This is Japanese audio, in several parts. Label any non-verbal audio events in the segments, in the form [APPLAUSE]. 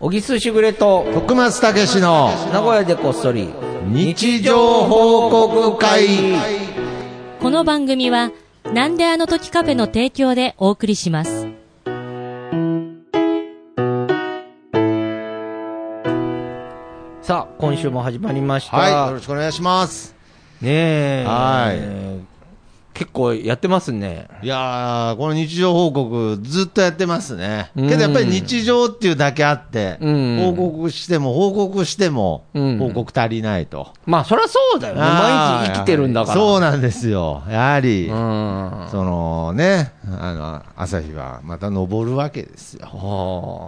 小木すしぐれと、徳松たけしの名古屋でこっそり、日常報告会。この番組は、なんであの時カフェの提供でお送りします。さあ、今週も始まりました。はい、よろしくお願いします。ねえ。はい結構やってますね。いやー、この日常報告、ずっとやってますね。うんけどやっぱり日常っていうだけあって、うん報告しても、報告しても、うん報告足りないと。まあ、そりゃそうだよね。毎日生きてるんだから。そうなんですよ。やはり、うん。そのね、あの、朝日はまた昇るわけですよ。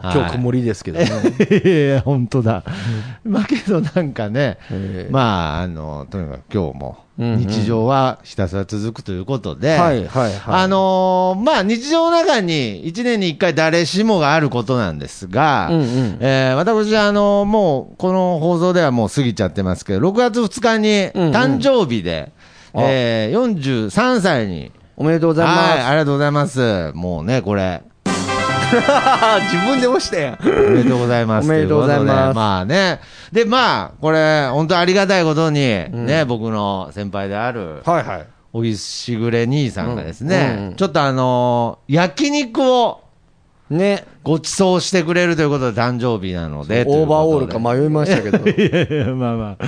はい今日曇りですけどね。いや [LAUGHS] いや、本当だ。まあけどなんかね、ええまあ、あの、とにかく今日もうんうん日常はひたすら続くということで、はいはいはい。あのーまあ日常の中に1年に1回誰しもがあることなんですが、うんうんえー私、あのーもうこの放送ではもう過ぎちゃってますけど、6月2日にうんうん誕生日で、あえー43歳に、おめでとうございはい、ます。ありがとうございます。もうね、これ、[LAUGHS] 自分で押したやん。おめでとうございます。おめでとうございますまあね。で、まあ、これ、本当ありがたいことに、んね、僕の先輩である、はいはい。小木しぐれ兄さんがですね、ちょっとあのー焼肉をね。ご馳走してくれるということで誕生日なので。オーバーオールか迷いましたけど。[LAUGHS] いやいや、まあまあ。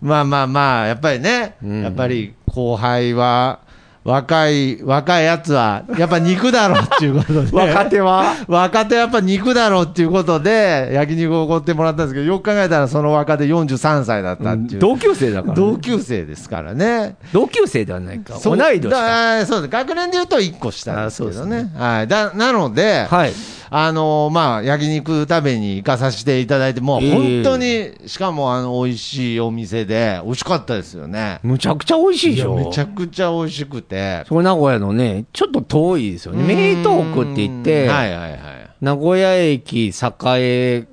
まあまあまあ、やっぱりね、うんやっぱり後輩は、若い、若いやつは、やっぱ肉だろうっていうことで。若手は？若手はやっぱ肉だろうっていうことで、焼肉をおごってもらったんですけど、よく考えたらその若手43歳だったっていう。同級生だからね。同級生ですからね。同級生ではないか。同そうい年そうです。学年で言うと1個下ですけどね。はい。だ、なので、はい。あのーまあ、焼肉食べに行かさせていただいて、もうええ本当に、しかもあの、美味しいお店で、美味しかったですよね。むちゃくちゃ美味しいでしょ。めちゃくちゃ美味しくて。そこ名古屋のね、ちょっと遠いですよね。名東区って言って、うんはいはいはい。名古屋駅栄越え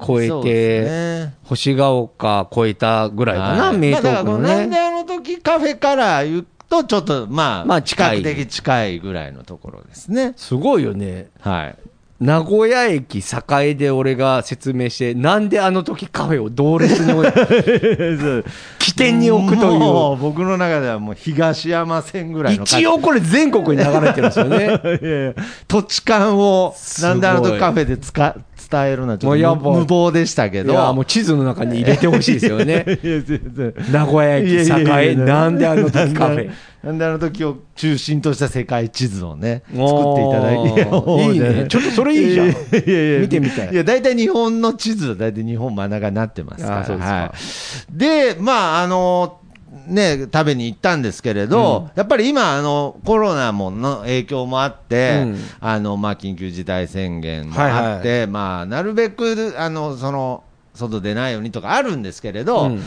て、ね星ヶ丘越えたぐらいかな、はい名東区のなんでね。あの時カフェから言うと、ちょっとまあ、まあ近い比較的近いぐらいのところですね。すごいよね。はい。名古屋駅栄で俺が説明して、なんであの時カフェを同列に置い起点に置くという。もう僕の中ではもう東山線ぐらいの一応これ全国に流れてるんですよね。[LAUGHS] いやいや土地勘を、ないんであの時カフェでつか伝えるのはちょっと無無謀でしたけど。いや、もう地図の中に入れてほしいですよね。[LAUGHS] 名古屋駅栄、やなんであの時カフェ。なんであの時を中心とした世界地図をね、作っていただいて。いいねちょっとそれいいじゃんいやいや見てみたいいや、大体日本の地図は大体日本真ん中になってますから。あーそうですかはいで、まあ、あの、ね、食べに行ったんですけれど、やっぱり今、あの、コロナもの影響もあって、うんあの、まあ、緊急事態宣言もあって、まあ、なるべく、あの、その、外出ないようにとかあるんですけれど、うん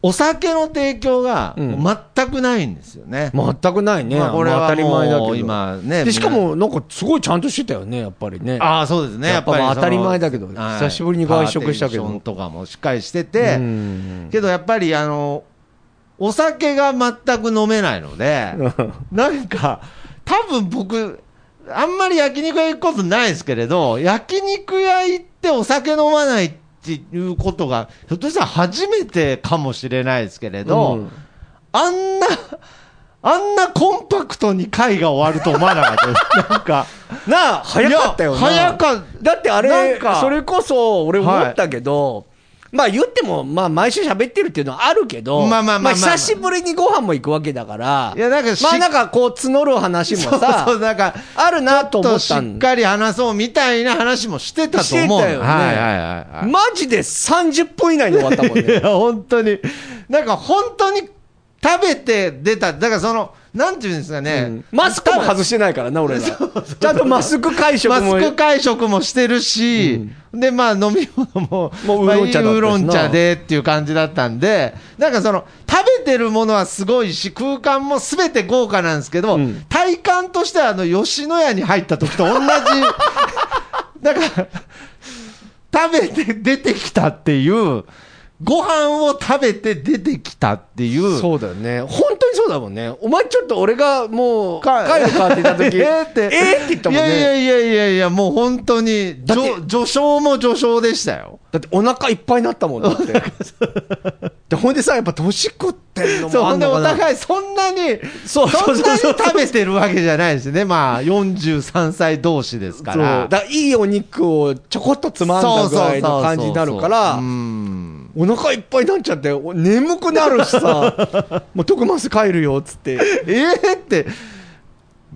お酒の提供がうん全くないんですよね。全くないね。まあこれはまあ当たり前だけもど。う今ねでしかも、なんかすごいちゃんとしてたよね、やっぱりね。ああ、そうですね。やっぱり当たり前だけどはい久しぶりに外食したけどとかもしっかりしてて、うんけどやっぱりあの、お酒が全く飲めないので、なんか、多分僕、あんまり焼肉屋行くことないですけれど、焼肉屋行ってお酒飲まないっていうことが、ひょっとしたら初めてかもしれないですけれど、うんあんな、あんなコンパクトに会が終わると思わなかったです。[LAUGHS] なんか、なあ、早かったよな。早かっだってあなれんか、それこそ俺思ったけど、まあ言っても、まあ毎週喋ってるっていうのはあるけど、まあまあまあまあ久しぶりにご飯も行くわけだから、いやなんかしまあなんかこう募る話もさ、[LAUGHS] そうそう、なんか、あるなと思っちょっとしたんっかり話そうみたいな話もしてたと思う。してたよねはいはいはいはい。マジで30分以内に終わったもん [LAUGHS] いや、ね。本当に。なんか本当に食べて出た。だからその、なんていうんですかね。うんマスクも外してないからな、俺ら。ちゃんとマスク会食マも。スク会食もしてるし、で、まあ飲み物も、もうウーロン茶だったしなまあウーロン茶でっていう感じだったんで、なんかその、食べてるものはすごいし、空間もすべて豪華なんですけど、うん体感としてはあの、吉野家に入った時と同じ、[LAUGHS] だから、食べて出てきたっていう、ご飯を食べて出てきたっていう、そうだよね。本当にそうそうだもんね。お前ちょっと俺がもう、か帰るかって言った時、[LAUGHS] えーってえーって言ったもんね。いやいやいやいやいや、もう本当に、序序章も序章でしたよ。だってお腹いっぱいになったもんだって。[LAUGHS] で、ほんでさ、やっぱ年食ってんのそう、ほんでおもあんのかな。互いそんなに、そうそんなにそうそうそう食べてるわけじゃないですね。まあ、43歳同士ですかそうら。だいいお肉をちょこっとつまんだぐらいの感じになるからう、ん。お腹いっぱいになっちゃって、お眠くなるしさ、[LAUGHS] もう徳マス帰るよっつって。[LAUGHS] えーって、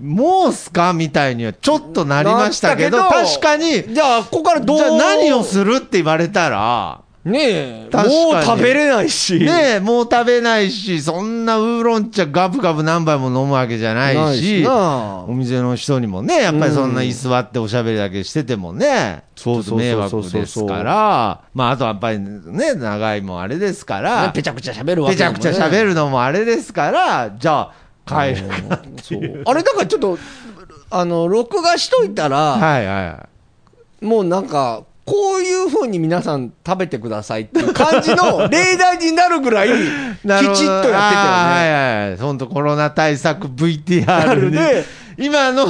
もうすかみたいにはちょっとなりましたけど、なったけど確かに、じゃあ、ここからどうじゃあ何をするって言われたら、ねえ、もう食べれないし。ねえ、もう食べないし、そんなウーロン茶ガブガブ何杯も飲むわけじゃないし、お店の人にもね、やっぱりそんな居座っておしゃべりだけしててもね、そう迷惑ですから、まああとはやっぱりね、長いもあれですから、ぺちゃくちゃ喋るわけぺちゃくちゃ喋る。るのもあれですから、じゃあ帰るか。そうあれだからちょっと、あの、録画しといたら、はいはいはい。もうなんか、こういう風に皆さん食べてくださいっていう感じの [LAUGHS] 例題になるぐらい、きちっとやってたよね。はいはいはい。本当コロナ対策 VTR にで、今の、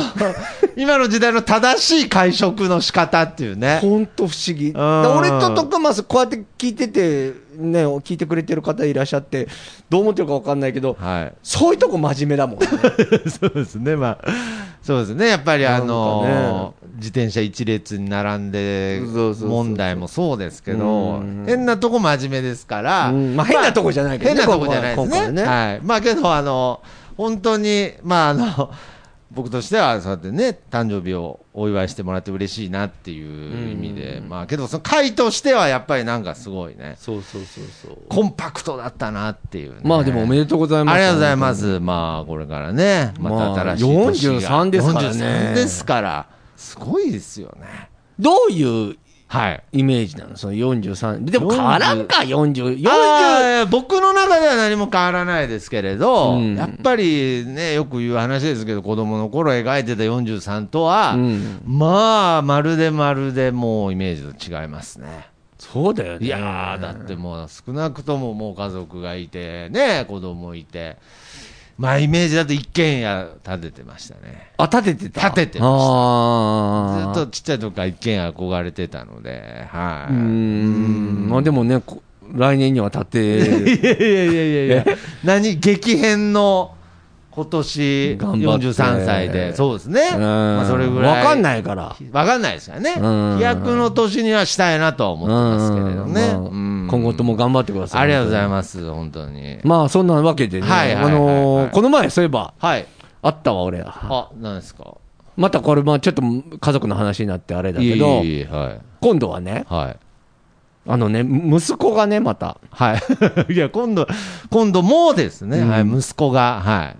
今の時代の正しい会食の仕方っていうね。ほんと不思議。俺と徳松こうやって聞いてて、ね、聞いてくれてる方いらっしゃって、どう思ってるか分かんないけど、はい。そういうとこ真面目だもんね。[LAUGHS] そうですね、まあ、そうですね、やっぱりあのなんか自転車一列に並んで問題もそうですけどうん、変なとこ真面目ですから、うんまあ変なとこじゃないけどね変なとこじゃないですね。はい。まあけど、あの、本当に、まああの、[LAUGHS] 僕としては、そうやってね、誕生日をお祝いしてもらって嬉しいなっていう意味で、まあけど、その会としてはやっぱりなんかすごいね、そうそうそうそう。コンパクトだったなっていうね、まあでもおめでとうございます。ありがとうございます。まあ、これからね、また新しい年が、まあ43ですからね43ですから、すごいですよね。どういうはい。イメージなの？その43。でも変わらんか、40。40。あー僕の中では何も変わらないですけれど、うんやっぱりね、よく言う話ですけど、子供の頃描いてた43とは、うんまあ、まるでまるでもうイメージと違いますね。そうだよね。いやー、だってもう少なくとももう家族がいて、ね、子供いて、まあイメージだと一軒家建ててましたね。あ、立ててた？立ててましたずっとちっちゃい時から一軒家憧れてたので、はい。うーん。まあでもね、こ来年には立て、いやいやいやいやいや、何激変の今年頑張って43歳で、そうですね。うんまあそれぐらい。わかんないから。わかんないですからね。うん飛躍の年にはしたいなとは思ってますけれどね。今後とも頑張ってください。ありがとうございす。ます、本当に。まあそんなわけでね、あのーこの前そういえば、はい。あったわ、俺。あ、何ですか？またこれ、まあちょっと家族の話になってあれだけど。今度はね、はい。あのね、息子がね、また、はい。[LAUGHS] いや、今度、今度もうですね、うんはい、息子が、はい。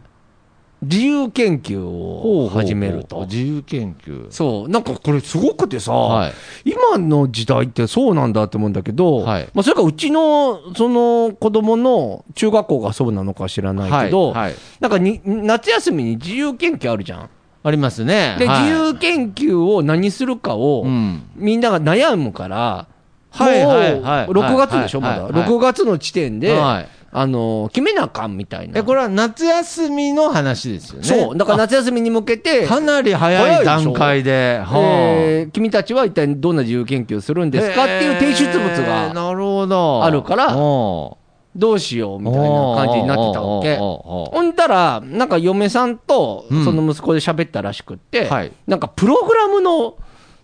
自由研究を始めると。自由研究。そう、なんかこれすごくてさ、はい。今の時代ってそうなんだって思うんだけど、はいまあそれかうちの、その子供の中学校がそうなのか知らないけど、はい。はいなんかに夏休みに自由研究あるじゃん。ありますね。で、はい自由研究を何するかを、うん。みんなが悩むから、はいもうはいはい6月でしょ、はいまだ。はい6月の地点で、はいあの、決めなあかんみたいな。え、これは夏休みの話ですよね。そう、だから夏休みに向けて、かなり早い段階で、はえー君たちは一体どんな自由研究をするんあですか？っていう提出物がなるほど。あるからおどうしようみたいな感じになってたわけ。ほんだら、なんか嫁さんとうん。その息子で喋ったらしくって、はい。なんかプログラムの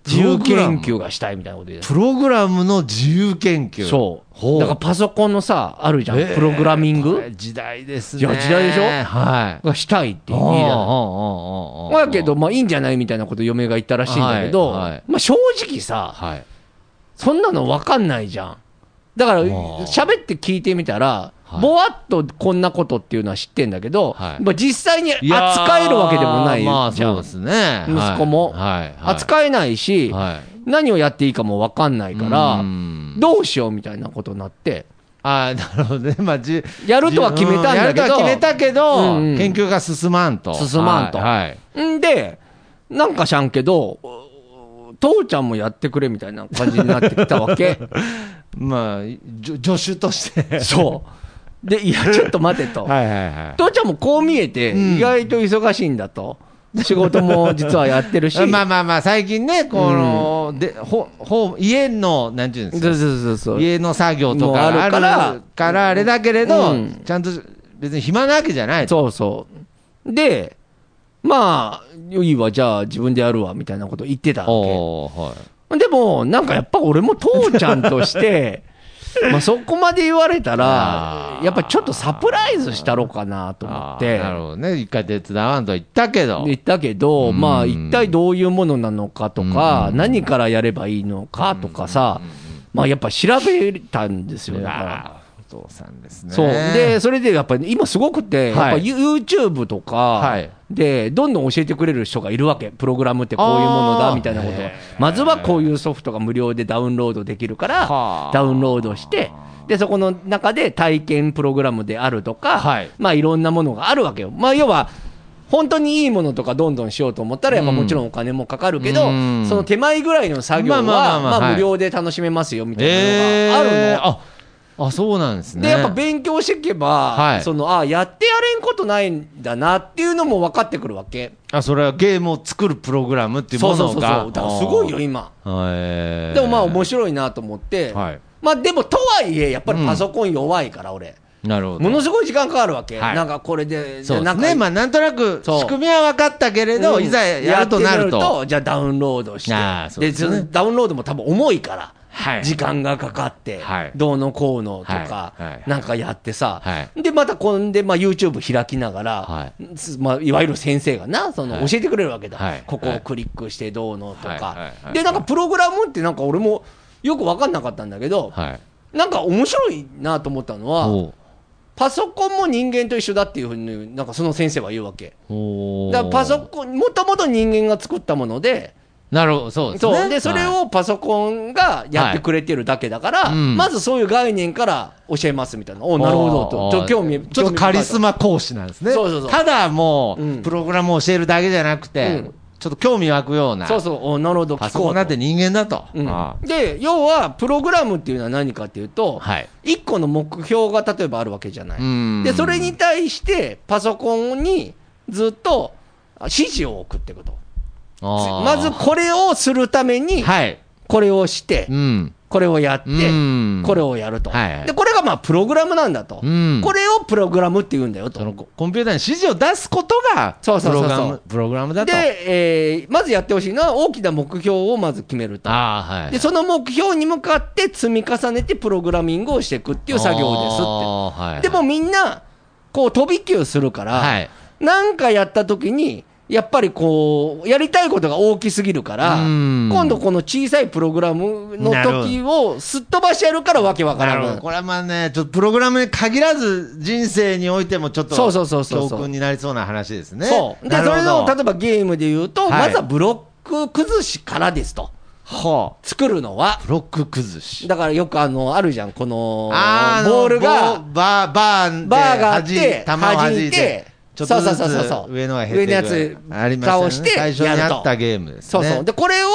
自由研究がしたいみたいなことで。プログラムの自由研究。そう。だからパソコンのさ、あるじゃん。へープログラミング？時代ですね。いや時代でしょ？はい。がしたいって言いおーおーじゃない。だけど、まあいいんじゃないみたいなこと嫁が言ったらしいんだけど、はいはいまあ正直さ、はい。そんなの分かんないじゃん。だから、ー喋って聞いてみたら、はいぼわっとこんなことっていうのは知ってんだけど、はいまあ実際に扱えるわけでもないまあじゃん。そうですね。息子もはい。はい。扱えないし、はい。何をやっていいかも分かんないからう、んどうしようみたいなことになって、ああ、なるほどね。まあ、じやるとは決めたんだけどうやるとは決めたけど、うんうん研究が進まんと。進まんとはい。はいんで、なんかしゃんけど、父ちゃんもやってくれみたいな感じになってきたわけ。[LAUGHS] まあ、助手として。そう。で、いや、ちょっと待てと。[LAUGHS] はいはいはい。父ちゃんもこう見えて、うん意外と忙しいんだと。仕事も実はやってるし。[LAUGHS] まあまあまあ、最近ね、この、で、ほ、ほ、家の、なんていうんですか。そうそうそう。家の作業とかあるかからら、からあれだけれど、うんちゃんと別に暇なわけじゃない。そうそう。で、まあ、いいわ、じゃあ自分でやるわ、みたいなこと言ってたわおーはい。け。でも、なんかやっぱ俺も父ちゃんとして、[LAUGHS] [LAUGHS] まあそこまで言われたらやっぱちょっとサプライズしたろうかなと思って。なるほどね。一回手伝わんと言ったけど。言ったけど、うんまあ一体どういうものなのかとか、うん何からやればいいのかとかさ、まあやっぱ調べたんですよ。だからお父さんですね。そう。で、それでやっぱり今すごくて、はいやっぱ YouTube とかはいで、どんどん教えてくれる人がいるわけ。プログラムってこういうものだみたいなこと。まずはこういうソフトが無料でダウンロードできるからはあ、ダウンロードして、で、そこの中で体験プログラムであるとか、はい。まあいろんなものがあるわけよ。まあ要は、本当にいいものとかどんどんしようと思ったら、やっぱもちろんお金もかかるけど、うん。その手前ぐらいの作業は、まあ無料で楽しめますよみたいなえのがあるの。ー、あ、あ、そうなんですね。で、やっぱ勉強していけば、はいその、あやってやれんことないんだなっていうのも分かってくるわけ。あ、それはゲームを作るプログラムっていうものが。そうそうそう。だからすごいよ、今。でもまあ面白いなと思って、はい。まあでもとはいえ、やっぱりパソコン弱いから、俺。なるほど。ものすごい時間かかるわけ。はいなんかこれで、そうなんかですね。まあ、なんとなく、仕組みは分かったけれど、うんいざやるとなるやってと。じゃあダウンロードして。ですねでダウンロードも多分重いから。はい。時間がかかって、はい。どうのこうのとか、なんかやってさ、はで、またこんで、まあ、YouTube 開きながら、まあ、いわゆる先生がな、その、はい。教えてくれるわけだ、はい。ここをクリックしてどうのとか、で、なんかプログラムってなんか俺もよく分かんなかったんだけど、はい。なんか面白いなと思ったのは、パソコンも人間と一緒だっていうふうに、なんかその先生は言うわけ。だからパソコン、もともと人間が作ったもので、なるほど、そうですね。そう。で、それはいをパソコンがやってくれてるだけだから、うんまずそういう概念から教えますみたいな。おなるほどと。ちょっと興味、ちょっとカリスマ。マ講師なんですね。そうそうそうただもう、うんプログラムを教えるだけじゃなくて、うんちょっと興味湧くような。そうそう、おなるほど、パソコンなんて人間だと。うんあで、要は、プログラムっていうのは何かっていうと、はい。一個の目標が例えばあるわけじゃない。うんで、それに対して、パソコンにずっと指示を送っていくと。まずこれをするために、はい。これをしてう、ん。これをやってうん、これをやると。はいはいで、これがまあ、プログラムなんだと。うんこれをプログラムって言うんだよと。ココンピューターに指示を出すことが、プログラム、だと。で、えーまずやってほしいのは大きな目標をまず決めると。はい。で、その目標に向かって積み重ねてプログラミングをしていくっていう作業ですって。あーはい。でもみんな、こう飛び級するから、はい。なんかやった時に、やっぱりこう、やりたいことが大きすぎるから、うん今度この小さいプログラムの時をすっ飛ばしてやるからわけわからない。これはまあね、ちょっとプログラムに限らず、人生においてもちょっと、そうそうそうそう教訓になりそうな話ですね。そう。で、それを例えばゲームで言うと、はいまずはブロック崩しからですと。はあ。作るのは。ブロック崩し。だからよくあの、あるじゃん、この、ボールがボ、バー、バーでバーがあって弾いて、ちょっとずそうそうそうそうつ上のが減っていく上のやつありましたね倒して最初にやるとあったゲームですね。そうそう。で、これを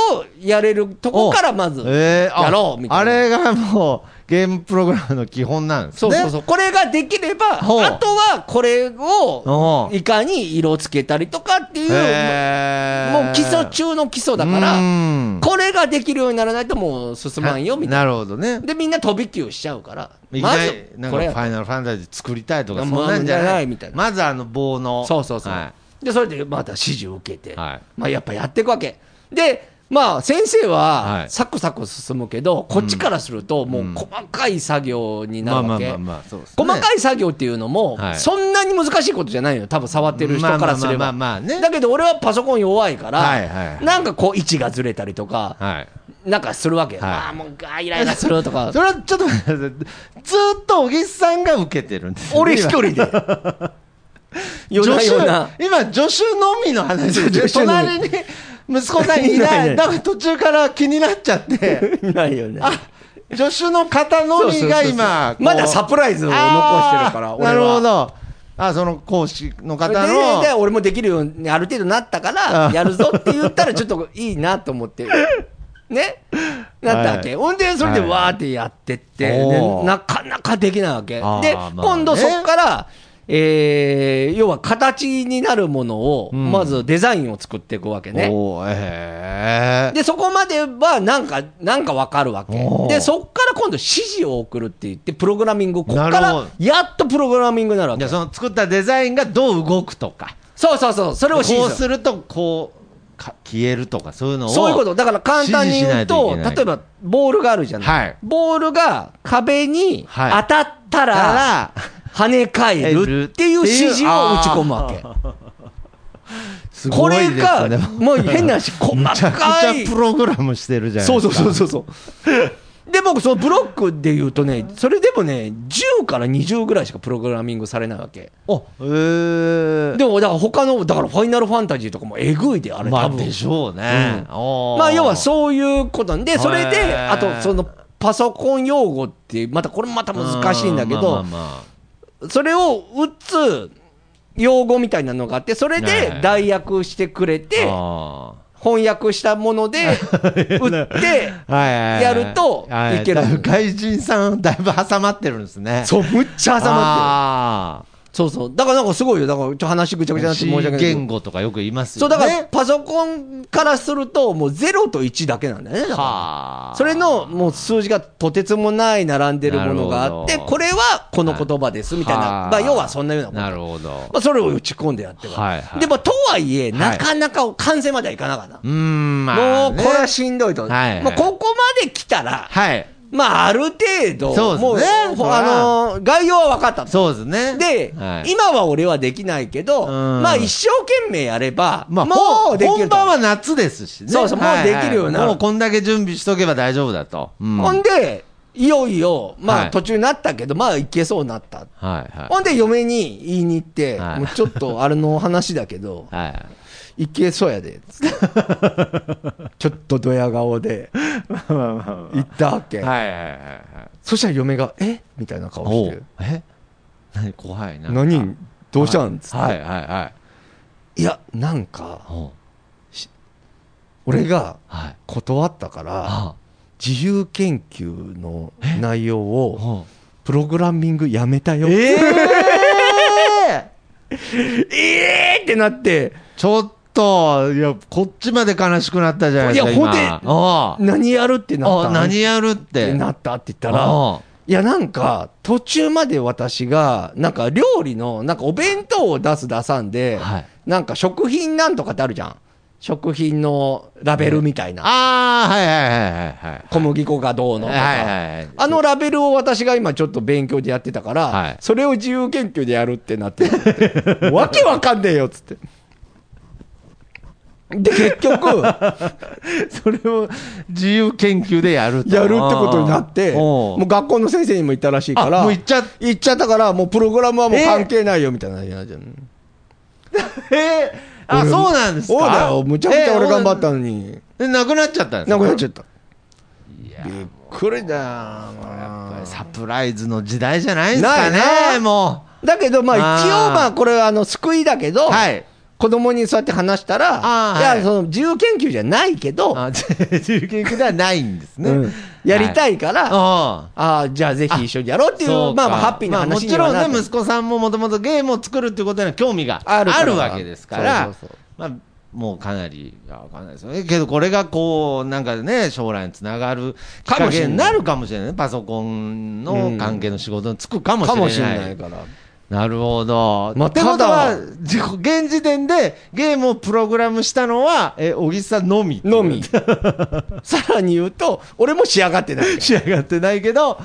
やれるとこからまず、やろうみたいなあれがもう、ゲームプログラムの基本なんですね。そうそうそう。これができれば、あとはこれをいかに色つけたりとかっていう、へーもう基礎中の基礎だから、うんこれができるようにならないともう進まんよ、みたいな。なるほどね。で、みんな飛び級しちゃうから、いきまずなり、なんかこれファイナルファンタジー作りたいとか、あそんなんじゃまあない。みたいなまずあの棒の。そうそうそう。はで、それでまた指示を受けて、はいまあやっぱやっていくわけ。で、まあ先生ははいサクサク進むけど、こっちからするともう細かい作業にい。なまあるわけ。細かい作業っていうのもは、いそんなに難しいことじゃないのよ。多分触ってる人からすれば。だけど俺はパソコン弱いから、なんかこう位置がずれたりとか、はい。なんかするわけ。はいああ、もうイライラするとか [LAUGHS] そ。れはちょっと。ずーっと小木さんが受けてるんです俺一人で。助手。今、助手のみの話 [LAUGHS] 助で隣に息子さんい [LAUGHS] いなないだから途中から気になっちゃって、い [LAUGHS] ないよね。助手の方のみが今、まだサプライズを残してるから、なるほど。あ、その講師の方での。で、俺もできるようにある程度なったから、やるぞって言ったらちょっといいなと思って。ね？なったわけ。ほんで、それでわーってやってって、なかなかできないわけ。で、今度そっから、えー要は形になるものを、うんまずデザインを作っていくわけね。おーえーで、そこまではなんか、なんかわかるわけで、そっから今度指示を送るって言って、プログラミング、こっからやっとプログラミングになるわけ。その作ったデザインがどう動くとか、そうそうそう、それを指こう示する。とこうか消えるとか、そういうのをそういうこと。だから簡単に言うと、例えば、ボールがあるじゃない。はいボールが壁に当はいたったら、たら跳ね返るっていう指示を打ち込むわけ。これが、ねもう変な話、細かいゃ。プログラムしてるじゃないそうですか。そうそうそうそう。で、僕、そのブロックで言うとね、それでもね、10から20ぐらいしかプログラミングされないわけ。おえー、でも、だから他の、だからファイナルファンタジーとかもえぐいで、あれ、まあ。でしょうね。まあ、要はそういうことで、それへで、ーあと、その、パソコン用語って、またこれもまた難しいんだけど、まあまあまそれを打つ用語みたいなのがあって、それはいで代訳してくれて、あ翻訳したもので、[LAUGHS] 打って、やるとはいい。ける。外人さん、だいぶ挟まってるんですね。そう、むっちゃ挟まってる。あそうそう。だからなんかすごいよ。だからちょっと話ぐちゃぐちゃになって申し訳ない。言語とかよく言いますそう、よね。だからパソコンからすると、もう0と1だけなんだよね。だからはあそれのもう数字がとてつもない並んでるものがあって、これはこの言葉ですみたいな、はあまあ要はそんなようなこと。なるほど。まあそれを打ち込んでやってる。はいはいでもとはいえ、なかなか完成まではいかなかった。うーん、まあ、ね。もうこれはしんどいと。はいはいもうここまで来たら、はい。まあある程度、そうですねもう、あのー概要は分かったと。そうですね。で、はい今は俺はできないけど、うんまあ一生懸命やれば、まあ、もうできると。本番は夏ですしね。そうそうもうできるようになるもうこんだけ準備しとけば大丈夫だと。うんほんで、いよいよ、まはいあ途中になったけど、まあいけそうになった。はいはい。ほんで嫁に言いに行って、はいもうちょっとあれの話だけど、はい。いけそうやで、つって [LAUGHS] ちょっとドヤ顔で言ったわけ。はいはいはいはい。そしたら嫁が、え？みたいな顔して、え？何怖いな。何？どうしたん？つって、はいはいはい。いや、なんか、俺がはい。断ったから、あ自由研究の内容を、プログラミングやめたよ。ええ [LAUGHS] えーってなって、ちょっと、いや、こっちまで悲しくなったじゃないですか、いやほんで何やるってなったあ、何やるっってて。なったって言ったら、あいや、なんか、途中まで私が、なんか料理の、なんかお弁当を出す出さんで、はい。なんか食品なんとかってあるじゃん。食品のラベルみたいな。あー、はいはいはいはいはい。小麦粉がどうのとか。はいはいはいあのラベルを私が今ちょっと勉強でやってたから、はいそれを自由研究でやるってなって、[LAUGHS] わけわかんねえよっつって。で、結局、[LAUGHS] それを自由研究でやるとやるってことになって、もう学校の先生にも言ったらしいから、あもう行っちゃ行っちゃったから、もうプログラムはもう関係ないよみたいな話になっちゃう。[LAUGHS] え？ー、あ、俺そうなんですか？そうだよ、むちゃくちゃ俺頑張ったの。のに、えなくなっちゃったんですか？なくなっちゃった。いやびっくりだよ。やっぱりサプライズの時代じゃないですかないね、なもだけど、まあ一応、まあこれはあの救いだけど、う。はい。子供にそうやって話したら、いいや、その自由研究じゃないけど、あ、自由研究ではないんですね。うんやりたいから、あああ、じゃあぜひ一緒にやろうっていう、まあまあハッピーな話まあもちろんね、息子さんももともとゲームを作るっていうことには興味があるわけですから、そうそうそうまあ、もうかなり、いやわかんないですよね。けど、これがこう、なんかね、将来につながるきっかけになるかもしれない。パソコンの関係の仕事に就くかもしれない。かもしれないから。なるほど。まあってことたは現時点でゲームをプログラムしたのは、え、小木さんのみ。のみ。[LAUGHS] さらに言うと、俺も仕上がってない。[LAUGHS] 仕上がってないけど、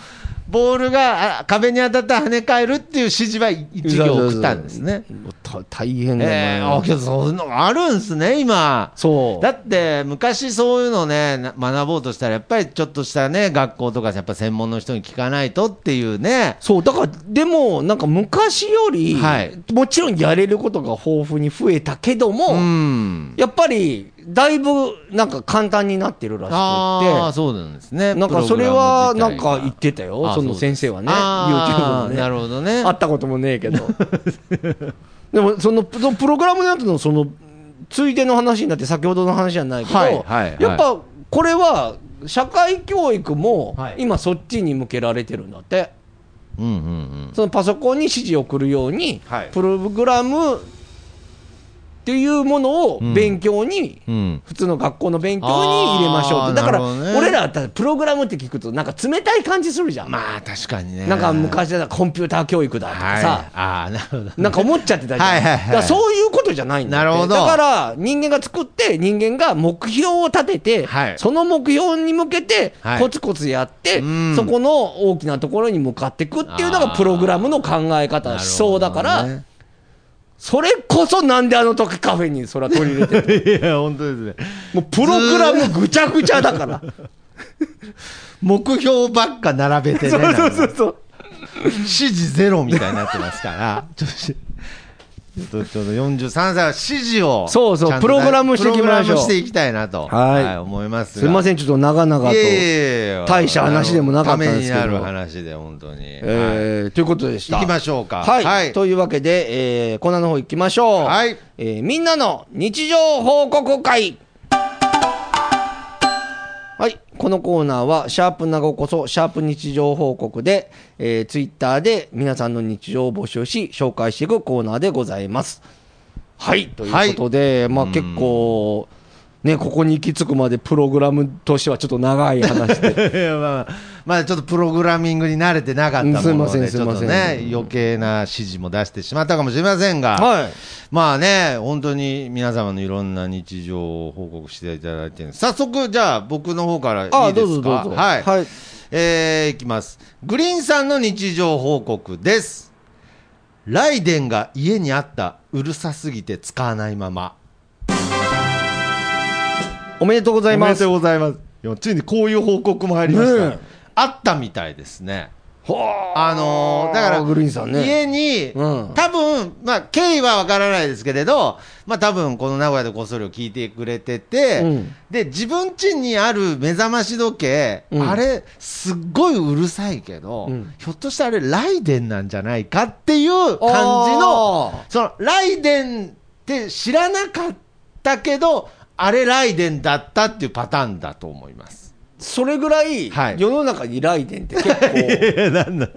ボールがあ壁に当たったら跳ね返るっていう指示は一行送ったんですね。た大変だええな。あ、けどそういうのがあるんすね、今。そう。だって、昔そういうのね、な学ぼうとしたら、やっぱりちょっとしたね、学校とか、やっぱ専門の人に聞かないとっていうね。そう、だから、でも、なんか昔より、はいもちろんやれることが豊富に増えたけども、うん。やっぱり、だいぶ、なんか簡単になってるらしくああ、そうなんですね。なんかそれは、なんか言ってたよ、あその先生はね、あ YouTube のね。ーなるほどね。会ったこともねえけど。[LAUGHS] でも、その、そのプログラムのやつの、その、ついでの話になって、先ほどの話じゃないけど、はいはいはいやっぱ、これは社会教育もはい今そっちに向けられてるんだって、うんうんうん。そのパソコンに指示を送るように、はいプログラムっていうものをうん。勉強に、うん。普通の学校の勉強に入れましょうあーってだから、俺らだったらプログラムって聞くとなんか冷たい感じするじゃん、まあ確かにね。なんか昔だったらコンピューター教育だとかさ、なるほど。なんか思っちゃってたじゃん。だからそういうことじゃないんだって。なるほど。だから人間が作って、人間が目標を立てて、はい。その目標に向けてはい。コツコツやって、うん。そこの大きなところに向かっていくっていうのがプログラムの考え方、思想だから、それこそなんであの時カフェにそれは取り入れてる [LAUGHS] いや、本当ですね。もうプログラムぐちゃぐちゃだから。目標ばっか並べてね。そうそうそうそう。指示ゼロみたいになってますから、ちょっとし、ちょっと、ちょっと43歳は指示を、そうそうプログラムしていきましょうしていきたいなと、はい思いますが。すみません、ちょっと長々と。大した話でもなかったんですけどためになる話で、本当に。えーということでした。行きましょうかはい。はいというわけで、えー、コーナーの方行きましょう。はいえーみんなの日常報告会。はい。このコーナーは、シャープなごこそ、シャープ日常報告で、えー、ツイッターで皆さんの日常を募集し、紹介していくコーナーでございます。はい。ということで、まあ結構、ね、ここに行き着くまでプログラムとしてはちょっと長い話で。[LAUGHS] まあ、まだちょっとプログラミングに慣れてなかったもので、すいませんすちょっいませんとね、余計な指示も出してしまったかもしれませんが、はい。まあね、本当に皆様のいろんな日常を報告していただいて早速、じゃあ僕の方からいいですか？あ、どうぞどうぞ。はい。はい。えーいきます。グリーンさんの日常報告です。ライデンが家にあった、うるさすぎて使わないまま。おめでとうございます。ございます。いやついにこういう報告も入りました。ねえあったみたいですね。ほあのーだから、グリーンさんね。家に、うん多分、まあ、経緯はわからないですけれど、まあ、多分、この名古屋でこっそりを聞いてくれてて、うんで、自分家にある目覚まし時計、うんあれ、すっごいうるさいけど、うんひょっとしてあれ、ライデンなんじゃないかっていう感じの、あその、ライデンって知らなかったけど、あれライデンだったっていうパターンだと思います。それぐらい、はい世の中にライデンって結構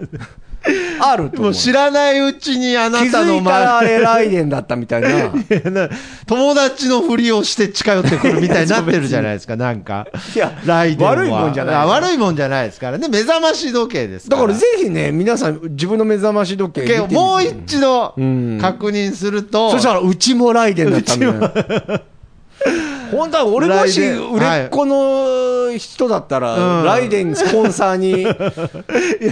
[LAUGHS] あると思う。もう知らないうちにあな気たのづいたらあれライデンだったみたい [LAUGHS] な。友達のふりをして近寄ってくるみたいになってるじゃないですか、[LAUGHS] なんか。いやライデンは悪いもんじゃないあ悪いもんじゃないですからね。目覚まし時計です。だからぜひね、皆さん自分の目覚まし時計見てみてもう一度うん確認すると、そしたらうちもライデンだったみたいな。本当は俺もし売れっ子の人だったら、うん。ライデンスポンサーに、[LAUGHS] いや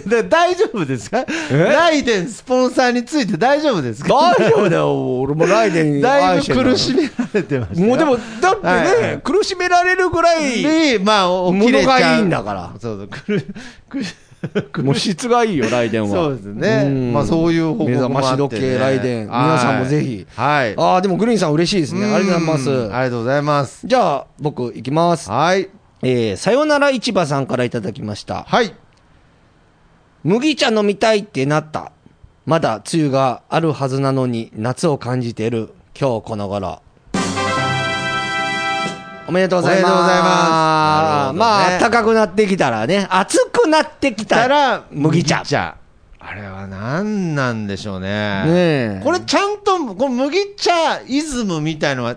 だ大丈夫ですか？ライデンスポンサーについて大丈夫ですか？大丈夫だよ、俺もライデン [LAUGHS] だいぶ苦しめられてましたよ。もうでも、だってね、はい。はい。苦しめられるぐらい、で、まあ、物がいいんだから。そうそう、くる、くる、[LAUGHS] もう質がいいよ、ライデンは。そうですねんまあそういう報告もあってね目覚まし時計、ライデン。皆さんもぜひ。はい。ああ、でもグリーンさん嬉しいですね。ありがとうございます。うんありがとうございます。じゃあ、僕、行きます。はい。えー、さよなら市場さんからいただきました。はい。麦茶飲みたいってなった。まだ梅雨があるはずなのに夏を感じている今日この頃。おめでとうございます。ますなるほどねまあ、暖かくなってきたらね、暑くなってきたたら、麦茶。あれは何なんでしょうね。ねえこれちゃんと、この麦茶イズムみたいのは、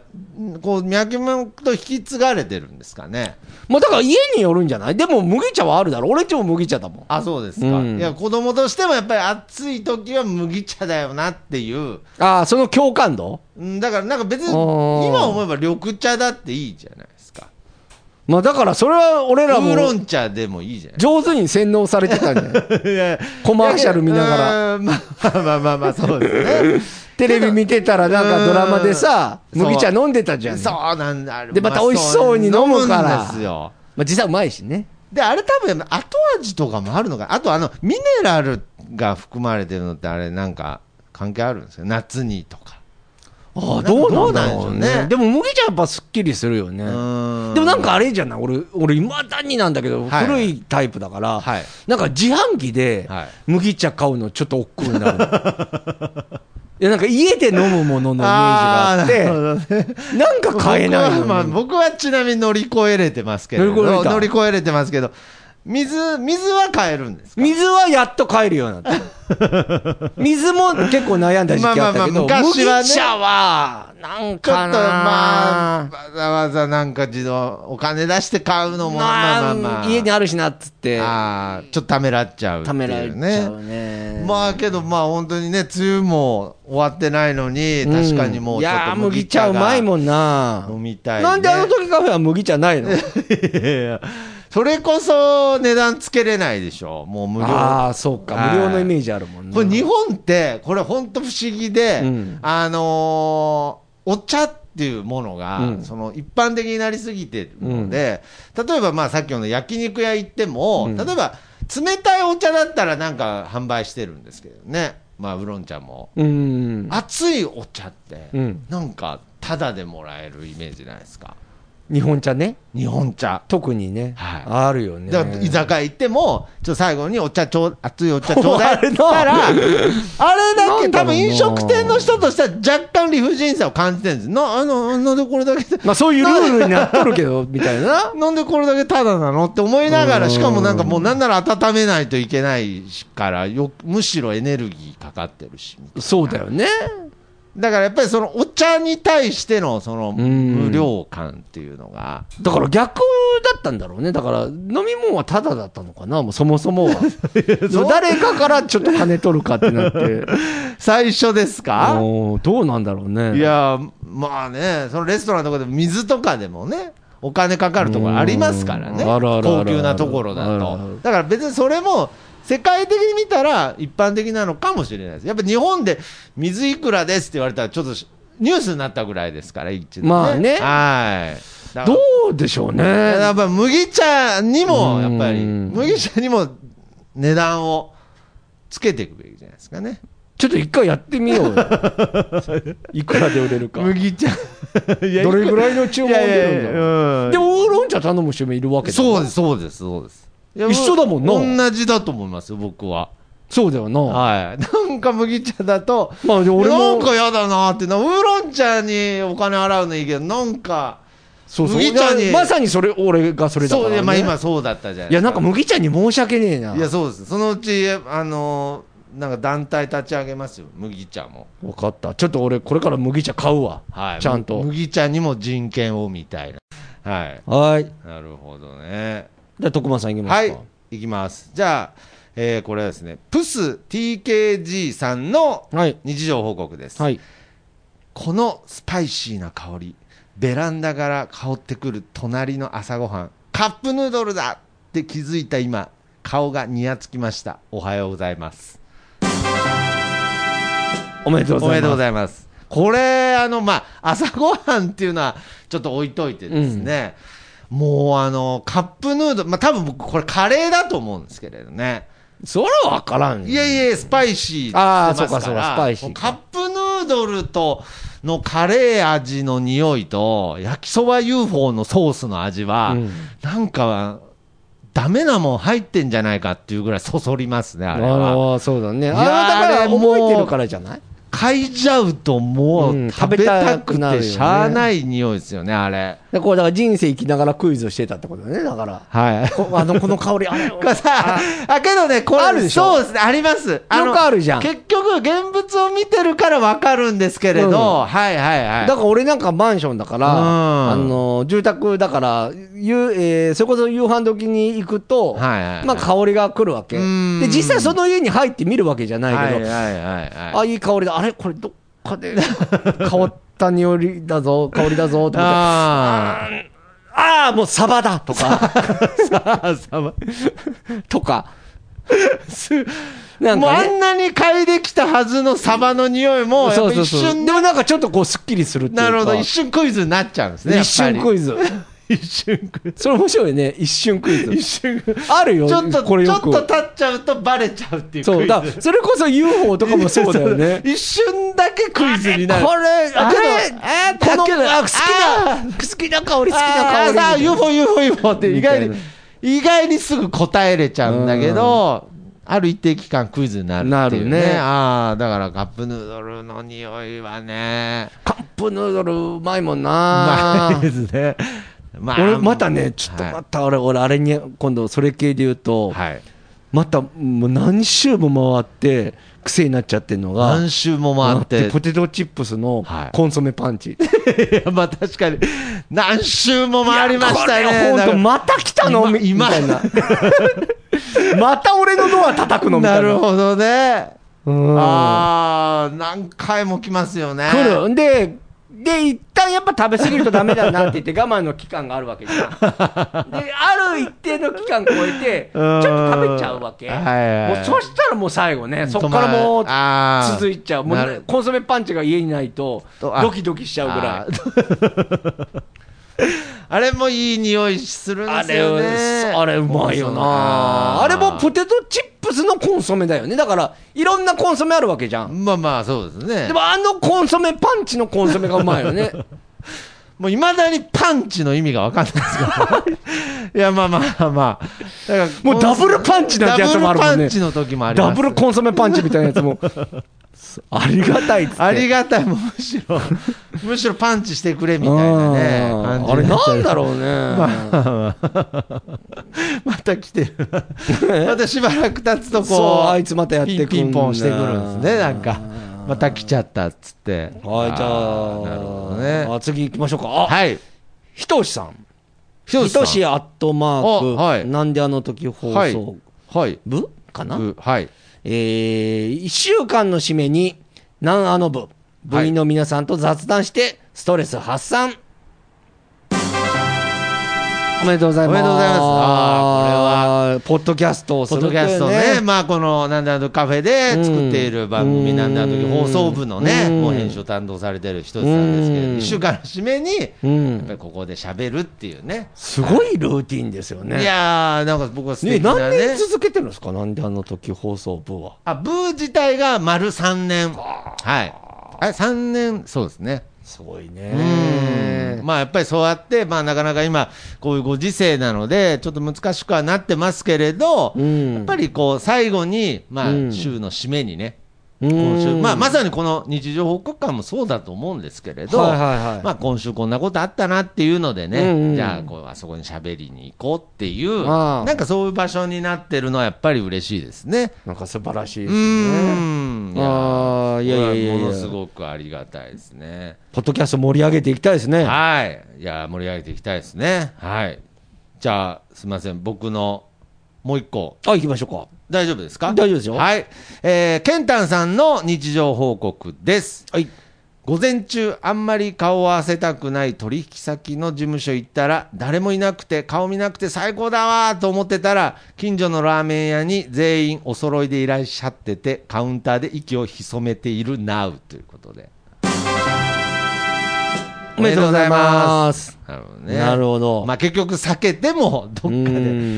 こう、脈々と引き継がれてるんですかね。もうだから家によるんじゃない？でも麦茶はあるだろ。俺んちも麦茶だもん。あ、そうですか。うんいや、子供としてもやっぱり暑い時は麦茶だよなっていう。ああ、その共感度？うんだからなんか別に、今思えば緑茶だっていいじゃない。まあだからそれは俺らウーロもン茶でもいいじゃない上手に洗脳されてたんじゃない？[LAUGHS] コマーシャル見ながら。ら。まあまあまあまあ、そうですね。[LAUGHS] テレビ見てたらなんかドラマでさ、うん麦茶飲んでたじゃん。そうなんだ。でまた美味しそうに飲むからですよ。まあ実際うまいしね。で、あれ多分後味とかもあるのかな。あとあの、ミネラルが含まれてるのってあれなんか関係あるんですよ。夏にとか。ああ、どどううなんんだろうね。ね。でも麦茶やっぱすっきりするよね。でもなんかあれじゃない？俺、俺未だになんだけど、はい。古いタイプだから、はい。なんか自販機ではい。麦茶買うのちょっと億劫になる。[LAUGHS] いやなんか家で飲むもののイメージがあってなね。なんか買えない僕はまあ、僕はちなみに乗り越えれてますけど。乗り越えれてますけど水水は買えるんですか？水はやっと買えるようになった。[LAUGHS] 水も結構悩んだ時期あったけど、まあまあまあ昔はね麦茶はなんちょっとかなまあわざわざなんか自動お金出して買うのもまあまあまあ。家にあるしなっつって。あーちょっとためらっちゃうためられちねゃうね。まあけどまあ本当にね梅雨も終わってないのに確かにもうちょっといやー麦茶うまいもんな。飲みたい、ね、なんであの時カフェは麦茶ないの？[LAUGHS] いやいやそれこそ値段つけれないでしょ。もう無料。ああそうか。はい。無料のイメージあるもんねこれ日本ってこれ本当不思議で、うん。あのーお茶っていうものが、うん。その一般的になりすぎてるので、例えばまあさっきの焼肉屋行っても、うん。例えば冷たいお茶だったらなんか販売してるんですけどね。まあウーロン茶も、うん。熱いお茶って、うん。なんかタダでもらえるイメージじゃないですか？日本茶ね。日本茶。特にね、はい。あるよね。だから居酒屋行っても、ちょっと最後にお茶ちょう、熱いお茶ちょうだい。って言ったら、あれだけ、多分飲食店の人としては若干理不尽さを感じてるんです。な、あの、なんでこれだけ、まあそういうルールになっとるけどみたいな。[LAUGHS] なんでこれだけタダなの？って思いながら、うん。しかもなんかもうなんなら温めないといけないから、よむしろエネルギーかかってるし、そうだよねだからやっぱりそのお茶に対してのそのん。無料感っていうのが、だから逆だったんだろうね。だから飲み物はタダだったのかな。もうそもそもは。[LAUGHS] 誰かからちょっと金取るかってなって。[LAUGHS] 最初ですか？どうなんだろうね。いやまあね、そのレストランとかでも水とかでもね、お金かかるところありますからね、高級なところだと。る。だから別にそれも、世界的に見たら一般的なのかもしれないです。やっぱ日本で水いくらですって言われたら、ちょっとしニュースになったぐらいですから、一度まあねはい。どらうでしょうねやっぱ麦茶にも、やっぱり、うん麦茶にも値段をつけていくべきじゃないですかね。ちょっと一回やってみようよ [LAUGHS] いくらで売れるか麦茶。[LAUGHS] どれぐらいの注文が出るんだろういやいやいやうんでもウーロン茶頼む人もいるわけだそうです、そうです、そうです。一緒だもんな同じだと思いますよ、僕は。そうだよなはい。なんか麦茶だと、まあで俺なんもか嫌だなってな、ウーロン茶にお金払うのいいけど、なんか、そうそう麦茶にまさにそれ俺がそれだから、ね、そう、まあ今そうだったじゃないいやなんか麦茶に申し訳ねえないや、そうです。そのうち、あのーなんか団体立ち上げますよ、麦茶も。分かったちょっと俺これから麦茶買うわはい。ちゃんとむ麦茶にも人権をみたいな。はい。はいなるほどね。じゃあ徳間さんいきますかはい、いきます。じゃあ、えーこれはですね、プス TKG さんのはい日常報告です。はいこのスパイシーな香り、ベランダから香ってくる隣の朝ごはん、カップヌードルだって気づいた今、顔がにやつきました。おはようございます。おめでとうございますおめでとうございます。これ、あの、まあ、朝ごはんっていうのは、ちょっと置いといてですね、もう、あの、カップヌードル、まあ、多分僕、これカレーだと思うんですけれどね。それは分からんよ。いやいや、スパイシーあー言ってますそうかそうかスパイシー。かカップヌードルとのカレー味の匂いと、焼きそば UFO のソースの味は、うん。なんか、ダメなもん入ってんじゃないかっていうぐらいそそりますね、あれは。ああそうだね。あいやだから覚えてるからじゃない？嗅いじゃうともう食べたくてしゃあない匂いですよね、あれ。でこうだから人生生きながらクイズをしてたってことだねだから。はい。こあのこの香りあれ [LAUGHS] さ、あ、けどね、これ、あるでしょ？そうですね、あります。のよくあるじゃん。結局、現物を見てるからわかるんですけれど、うん。はいはいはい。だから俺なんかマンションだから、うん。あの住宅だから、夕えーそれこそ夕飯時に行くと、はいはいはい。まあ、香りが来るわけ、うん。で実際その家に入ってみるわけじゃないけど、はいはいはいはい。あいい香りだ、あれ、これ、どっかで変わった匂いだぞ、香りだぞと思って、あああ、もうサバだとか、[LAUGHS] あ、さばとか、なんもうあかね、んなに嗅いできたはずのサバの匂いも、一瞬でもなんかちょっとこう、すっきりするっていうか、なるほど、一瞬クイズになっちゃうんですね。一瞬クイズ、一瞬クイズ。それ面白いね、一瞬クイズ。一瞬クイズ。あるよ、ちょっと、これ。ちょっと経っちゃうとバレちゃうっていうクイズ。そうだ、それこそ UFO とかもそうだよね。一瞬だけクイズになる。これ、あけどれ、あこの、あ好きあな、好きな香り、好きなあーさあ。UFO、UFO、UFO って意外に意外にすぐ答えれちゃうんだけど、ある一定期間クイズになるっていうね。なるねああ、だからカップヌードルの匂いはね、カップヌードルうまいもんまなあですね。ま俺またね、ちょっとまた俺、俺、あれに、今度それ系で言うと、はい。またもう何周も回って、癖になっちゃってるのが、何周も回って。ポテトチップスのはいコンソメパンチ。[LAUGHS] いや、まあ確かに、何周も回りましたね。本当、また来たの？みたいな。[LAUGHS] また俺のドア叩くの？みたないるな。ほどね。うんああ、何回も来ますよね。来る。で、で、一旦やっぱ食べ過ぎるとダメだなって言って我慢の期間があるわけじゃん。[LAUGHS] で、ある一定の期間超えて、ちょっと食べちゃうわけ。もうそしたらもう最後ね、そっからもう続いちゃう。もうコンソメパンチが家にないと、ドキドキしちゃうぐらい。[LAUGHS] あれもいい匂いするんあですよね。れ、あれうまいよな。あれもポテトチップスのコンソメだよね。だから、いろんなコンソメあるわけじゃん。まあまあ、そうですね。でもあのコンソメパンチのコンソメがうまいよね。[LAUGHS] もういまだにパンチの意味が分かんないですから。いや、まあまあまあ。だからもうダブルパンチなんてやつもあるもんねダブルパンチの時もあります。ダブルコンソメパンチみたいなやつも。ありがたいっつって。ありがたい。むしろ、[LAUGHS] むしろパンチしてくれみたいなね。あれになんだろうね。また来てる。またしばらく経つとこう、あいつまたやってくんだピンポンしてくるんですね、なんか。また来ちゃったっつって。はい、じゃあ、ーなるほどね。あ次行きましょうか。あ、はい。ひとしさん。ひとしアットマーク、あはいなんであの時放はい送はい。部？かな、うはい。えー、1週間の締めに、なんあの部、部員の皆さんと雑談して、ストレス発散。おめでとうございます。おめでとうございますあーこれは、ポッドキャストをすポッるというドキャストね、まあこのなんであの時カフェで作っている番組うんなんであの時放送部のね、うんもう編集を担当されてる人さんですけど、うん1週間の締めに、やうんっぱりここで喋るっていうね。すごいルーティンですよね。いやー、なんか僕は素ね、敵な何ね。年続けてるんですか？なんであの時放送部は。あ、ブー自体が丸3年。はい。あれ、3年、そうですね。すごいうん。ね。まあやっぱりそうやって、まあなかなか今、こういうご時世なので、ちょっと難しくはなってますけれど、うん。やっぱりこう、最後に、まあうん。週の締めにね、うん今週、まあまさにこの日常報告館もそうだと思うんですけれど、はいはいはいまあ今週こんなことあったなっていうのでね、うんうんじゃあこうあそこに喋りに行こうっていう、なんかそういう場所になってるのはやっぱり嬉しいですね。なんか素晴らしいうでーすね。いやいやいやものすごくありがたいですね。ポッドキャスト盛り上げていきたいですね。はい。いや、盛り上げていきたいですね。はい。じゃあ、すみません。僕のもう一個、あ、行きましょうか。大丈夫ですか？大丈夫ですよはい。えー、ケンタンさんの日常報告です。はい。午前中、あんまり顔を合わせたくない取引先の事務所行ったら、誰もいなくて、顔見なくて最高だわーと思ってたら、近所のラーメン屋に全員お揃いでいらっしゃってて、カウンターで息を潜めている Now ということで。おめでとうございます。なるほどね。なるほど。まあ結局避けても [LAUGHS] どっかで、う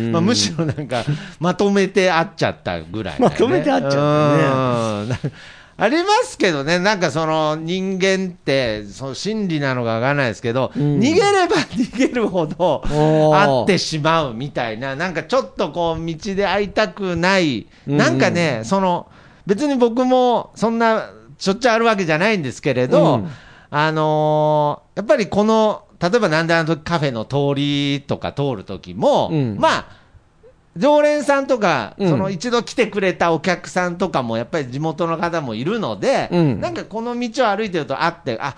ん。まあ、むしろなんかまとめて会っちゃったぐらい、まとめて会っちゃゃったね。[LAUGHS] ありますけどね、なんかその人間って、その心理なのかわからないですけど、ん。逃げれば [LAUGHS] 逃げるほど会ってしまうみたいな、なんかちょっとこう、道で会いたくない、うん。なんかね、その別に僕もそんなしょっちゅうあるわけじゃないんですけれど、うんあのーやっぱりこの、例えばなんであの時カフェの通りとか通る時も、うん。まあ、常連さんとか、うん。その一度来てくれたお客さんとかも、やっぱり地元の方もいるので、うん。なんかこの道を歩いてると、あって、あ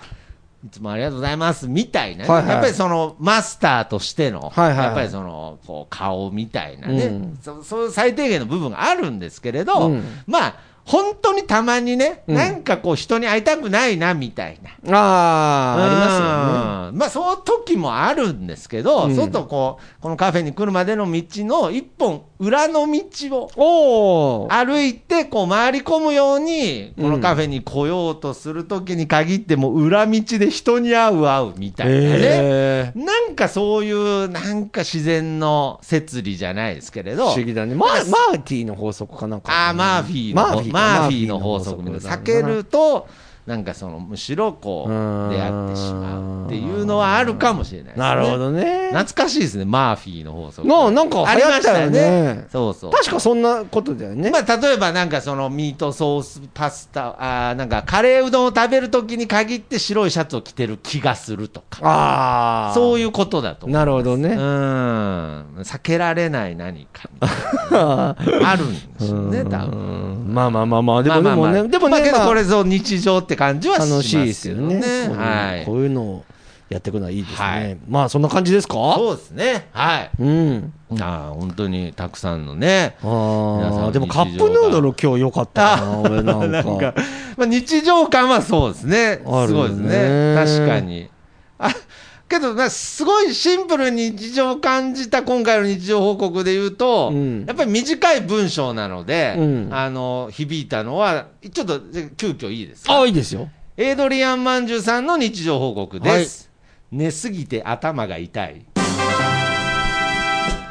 いつもありがとうございますみたいなね、はいはい。やっぱりそのマスターとしての、はいはいはい。やっぱりそのこう顔みたいなね、うん。そそういう最低限の部分があるんですけれど、うん。まあ、本当にたまにね、うんなんかこう、人に会いたくないなみたいな。ああ、ありますよね。まあ、その時もあるんですけど、うんそうするとこう、このカフェに来るまでの道の一本裏の道を。歩いて、こう回り込むように、うんこのカフェに来ようとする時に限っても、裏道で人に会う会うみたいなね。ええなんかそういう、なんか自然の摂理じゃないですけれど。不思議だね。ママーティーの法則かなんか。あーマーフィーの、マーフィーかマーフィーの法則みたいな。避けると、なんかそのむしろこう出会ってしまうっていうのはあるかもしれないね。なるほどね。懐かしいですね、マーフィーの放送。ななんかありましたそうそう。確かそんなことだよね。まあ、例えばなんかそのミートソースパスタ、あーなんかカレーうどんを食べるときに限って白いシャツを着てる気がするとか、ああ。そういうことだと思う。なるほどね。うん。避けられない何かあるんですよね、[LAUGHS] 多分。うんまあまあまあまあ、でもでまあまあまあでもね、まあけどまあこれぞ日常って感じはします楽しいですよね。はい。こういうのをやっていくのはいいですはねい。まあそんな感じですか？そうですね。はい。うん。ああ、本当にたくさんのね。ああ、でもカップヌードル今日良かったな、俺なんなんかか。[LAUGHS] まあ、日常感はそうですねすごいですね。確かに。あけど、まあ、すごいシンプルに日常を感じた今回の日常報告で言うと、うんやっぱり短い文章なので、うんあの、響いたのは、ちょっと、急遽いいですか？ああ、いいですよ。エイドリアン・マンジュさんの日常報告です。寝すぎて頭が痛い。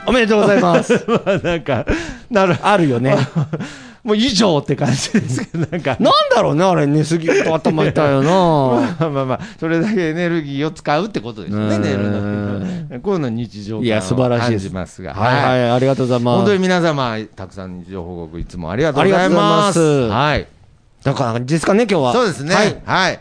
おめでとうございます。[LAUGHS] まあなんか、なる、あるよね。[LAUGHS] もう以上って感じですけど、なんか、なんだろうね、あれ、寝すぎると頭痛いよな。[LAUGHS] まあまあまあ、それだけエネルギーを使うってことですよね、うん寝るのこういうの日常いや、素晴らしい感です。じますが。はいはい、ありがとうございます。本当に皆様、たくさん日常報告いつもありがとうございます。はい。だから、ですかね、今日は。そうですね。ははいい。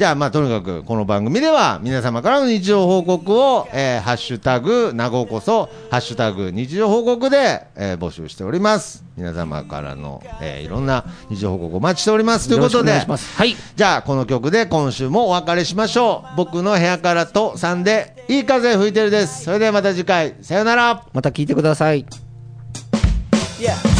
じゃあ、まあ、とにかく、この番組では、皆様からの日常報告を、えーハッシュタグ、なごこそ、ハッシュタグ、日常報告で、えー募集しております。皆様からの、えーいろんな日常報告お待ちしております。ということでよろしくお願いし、ます。はい。じゃあ、この曲で今週もお別れしましょう。僕の部屋からと3で、いい風吹いてるです。それではまた次回、さよなら。また聞いてください。Yeah.